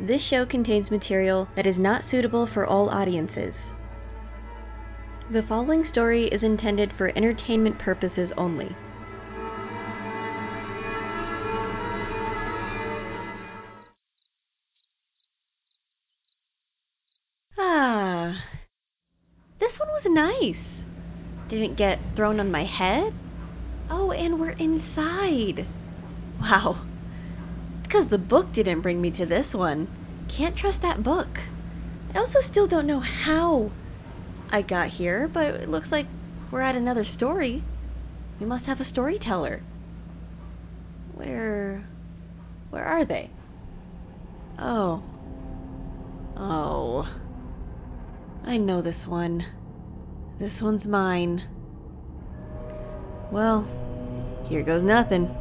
This show contains material that is not suitable for all audiences. The following story is intended for entertainment purposes only. Ah, this one was nice. Didn't get thrown on my head. Oh, and we're inside. Wow. Because the book didn't bring me to this one. Can't trust that book. I also still don't know how I got here, but it looks like we're at another story. We must have a storyteller. Where. Where are they? Oh. Oh. I know this one. This one's mine. Well, here goes nothing.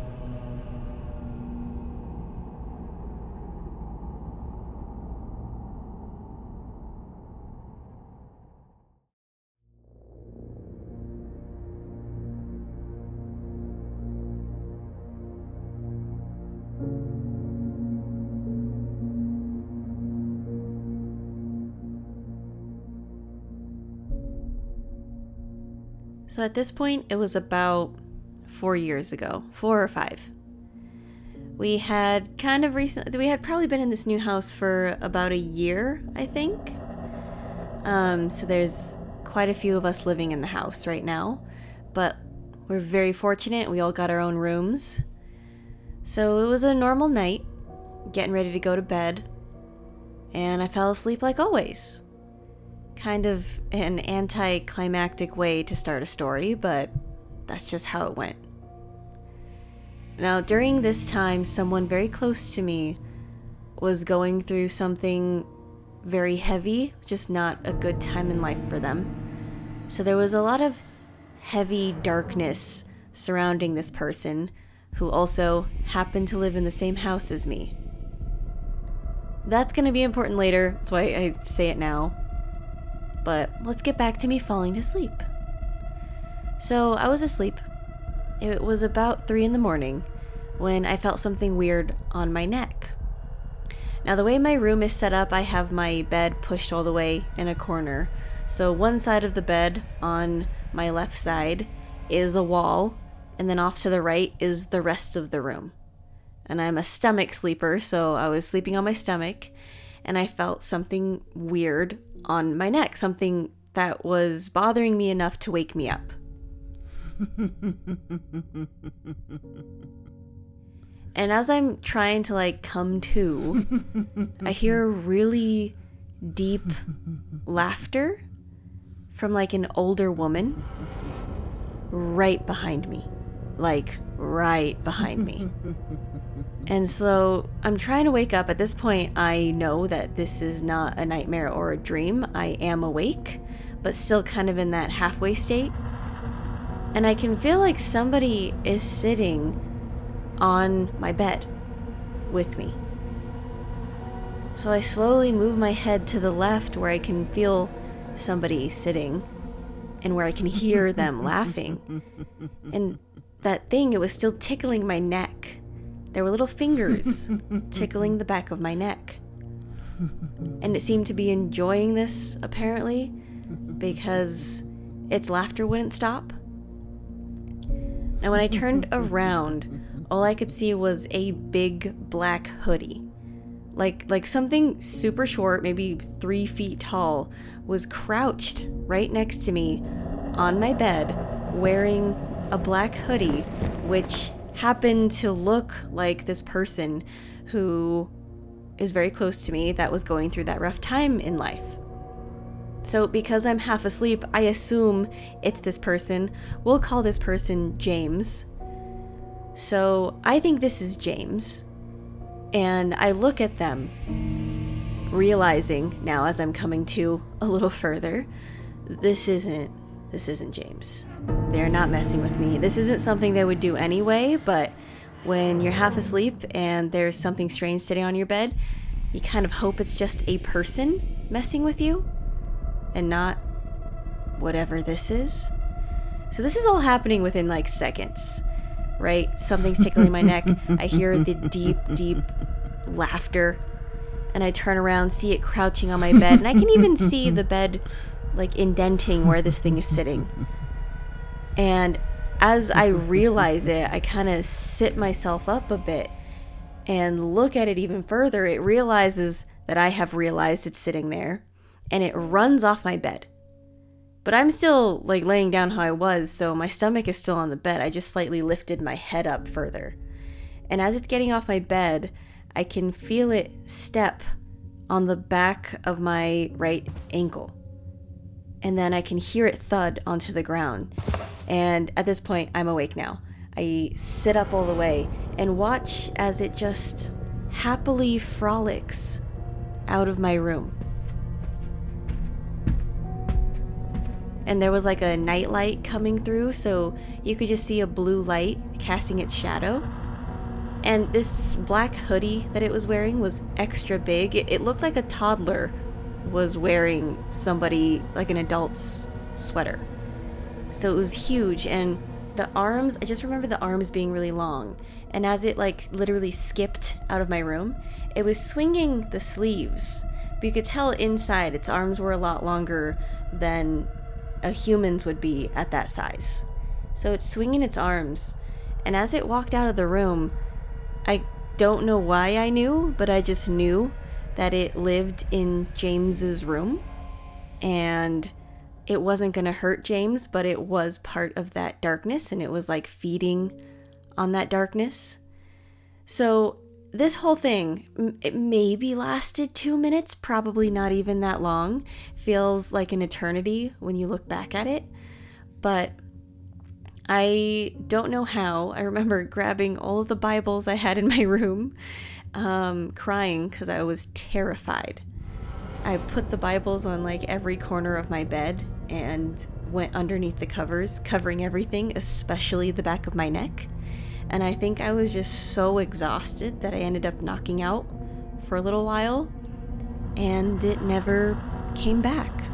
So at this point, it was about four years ago, four or five. We had kind of recently, we had probably been in this new house for about a year, I think. Um, so there's quite a few of us living in the house right now, but we're very fortunate. We all got our own rooms. So it was a normal night, getting ready to go to bed, and I fell asleep like always kind of an anticlimactic way to start a story, but that's just how it went. Now, during this time, someone very close to me was going through something very heavy, just not a good time in life for them. So there was a lot of heavy darkness surrounding this person who also happened to live in the same house as me. That's going to be important later, that's why I say it now. But let's get back to me falling to sleep. So I was asleep. It was about 3 in the morning when I felt something weird on my neck. Now, the way my room is set up, I have my bed pushed all the way in a corner. So, one side of the bed on my left side is a wall, and then off to the right is the rest of the room. And I'm a stomach sleeper, so I was sleeping on my stomach, and I felt something weird on my neck, something that was bothering me enough to wake me up. and as I'm trying to like come to, I hear really deep laughter from like an older woman right behind me. Like right behind me. And so I'm trying to wake up. At this point, I know that this is not a nightmare or a dream. I am awake, but still kind of in that halfway state. And I can feel like somebody is sitting on my bed with me. So I slowly move my head to the left where I can feel somebody sitting and where I can hear them laughing. And that thing, it was still tickling my neck. There were little fingers tickling the back of my neck. And it seemed to be enjoying this, apparently, because its laughter wouldn't stop. Now, when I turned around, all I could see was a big black hoodie. Like, like something super short, maybe three feet tall, was crouched right next to me on my bed, wearing a black hoodie, which happened to look like this person who is very close to me that was going through that rough time in life. So, because I'm half asleep, I assume it's this person. We'll call this person James. So, I think this is James. And I look at them, realizing now as I'm coming to a little further, this isn't this isn't James. They're not messing with me. This isn't something they would do anyway, but when you're half asleep and there's something strange sitting on your bed, you kind of hope it's just a person messing with you and not whatever this is. So this is all happening within like seconds, right? Something's tickling my neck. I hear the deep, deep laughter. and I turn around, see it crouching on my bed, and I can even see the bed like indenting where this thing is sitting. And as I realize it, I kind of sit myself up a bit and look at it even further. It realizes that I have realized it's sitting there and it runs off my bed. But I'm still like laying down how I was, so my stomach is still on the bed. I just slightly lifted my head up further. And as it's getting off my bed, I can feel it step on the back of my right ankle. And then I can hear it thud onto the ground. And at this point, I'm awake now. I sit up all the way and watch as it just happily frolics out of my room. And there was like a nightlight coming through, so you could just see a blue light casting its shadow. And this black hoodie that it was wearing was extra big. It, it looked like a toddler was wearing somebody, like an adult's sweater. So it was huge. And the arms, I just remember the arms being really long. And as it like literally skipped out of my room, it was swinging the sleeves. But you could tell inside its arms were a lot longer than a human's would be at that size. So it's swinging its arms. And as it walked out of the room, I don't know why I knew, but I just knew that it lived in James's room and it wasn't going to hurt James, but it was part of that darkness and it was like feeding on that darkness. So this whole thing it maybe lasted 2 minutes, probably not even that long. Feels like an eternity when you look back at it. But I don't know how. I remember grabbing all of the Bibles I had in my room, um, crying because I was terrified. I put the Bibles on like every corner of my bed and went underneath the covers, covering everything, especially the back of my neck. And I think I was just so exhausted that I ended up knocking out for a little while, and it never came back.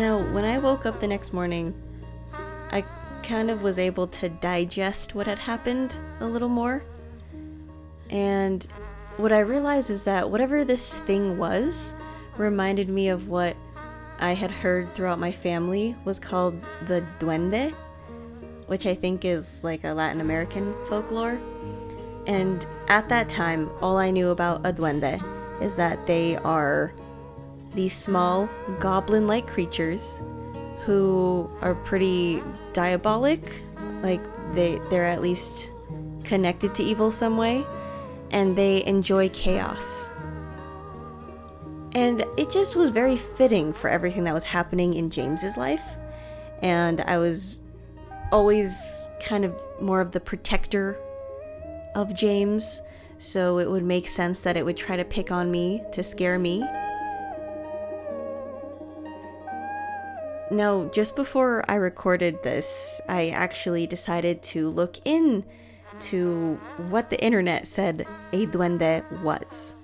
Now, when I woke up the next morning, I kind of was able to digest what had happened a little more. And what I realized is that whatever this thing was reminded me of what I had heard throughout my family was called the duende, which I think is like a Latin American folklore. And at that time, all I knew about a duende is that they are these small goblin like creatures who are pretty diabolic like they they're at least connected to evil some way and they enjoy chaos. And it just was very fitting for everything that was happening in James's life and I was always kind of more of the protector of James so it would make sense that it would try to pick on me to scare me Now, just before I recorded this, I actually decided to look in to what the internet said a duende was.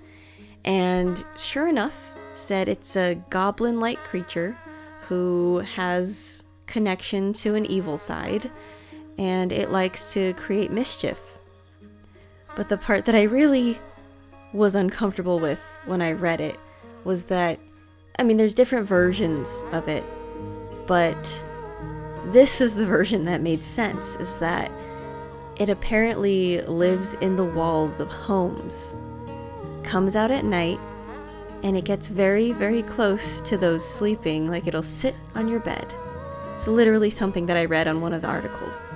And sure enough, said it's a goblin like creature who has connection to an evil side and it likes to create mischief. But the part that I really was uncomfortable with when I read it was that, I mean, there's different versions of it but this is the version that made sense is that it apparently lives in the walls of homes, comes out at night, and it gets very, very close to those sleeping, like it'll sit on your bed. It's literally something that I read on one of the articles.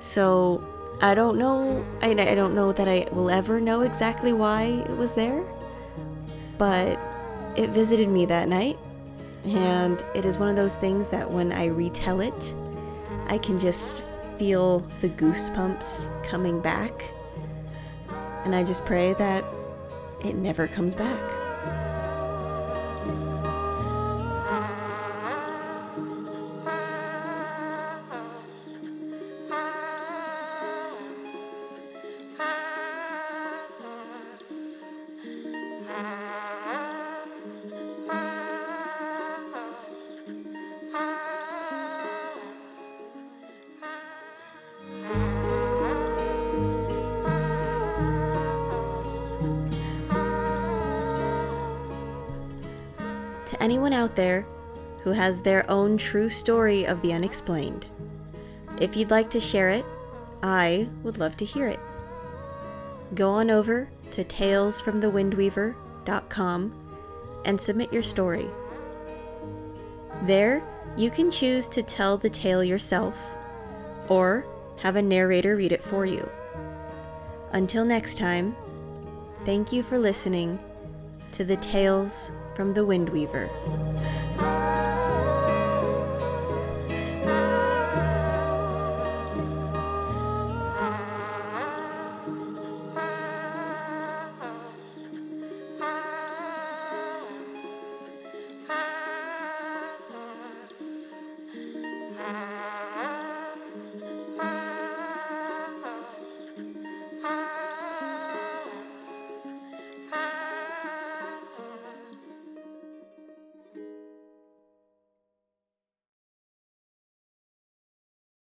So I don't know, I, I don't know that I will ever know exactly why it was there, but it visited me that night, and it is one of those things that when I retell it, I can just feel the goosebumps coming back. And I just pray that it never comes back. To anyone out there who has their own true story of the unexplained, if you'd like to share it, I would love to hear it. Go on over to talesfromthewindweaver.com and submit your story. There, you can choose to tell the tale yourself or have a narrator read it for you. Until next time, thank you for listening to the Tales from the Windweaver.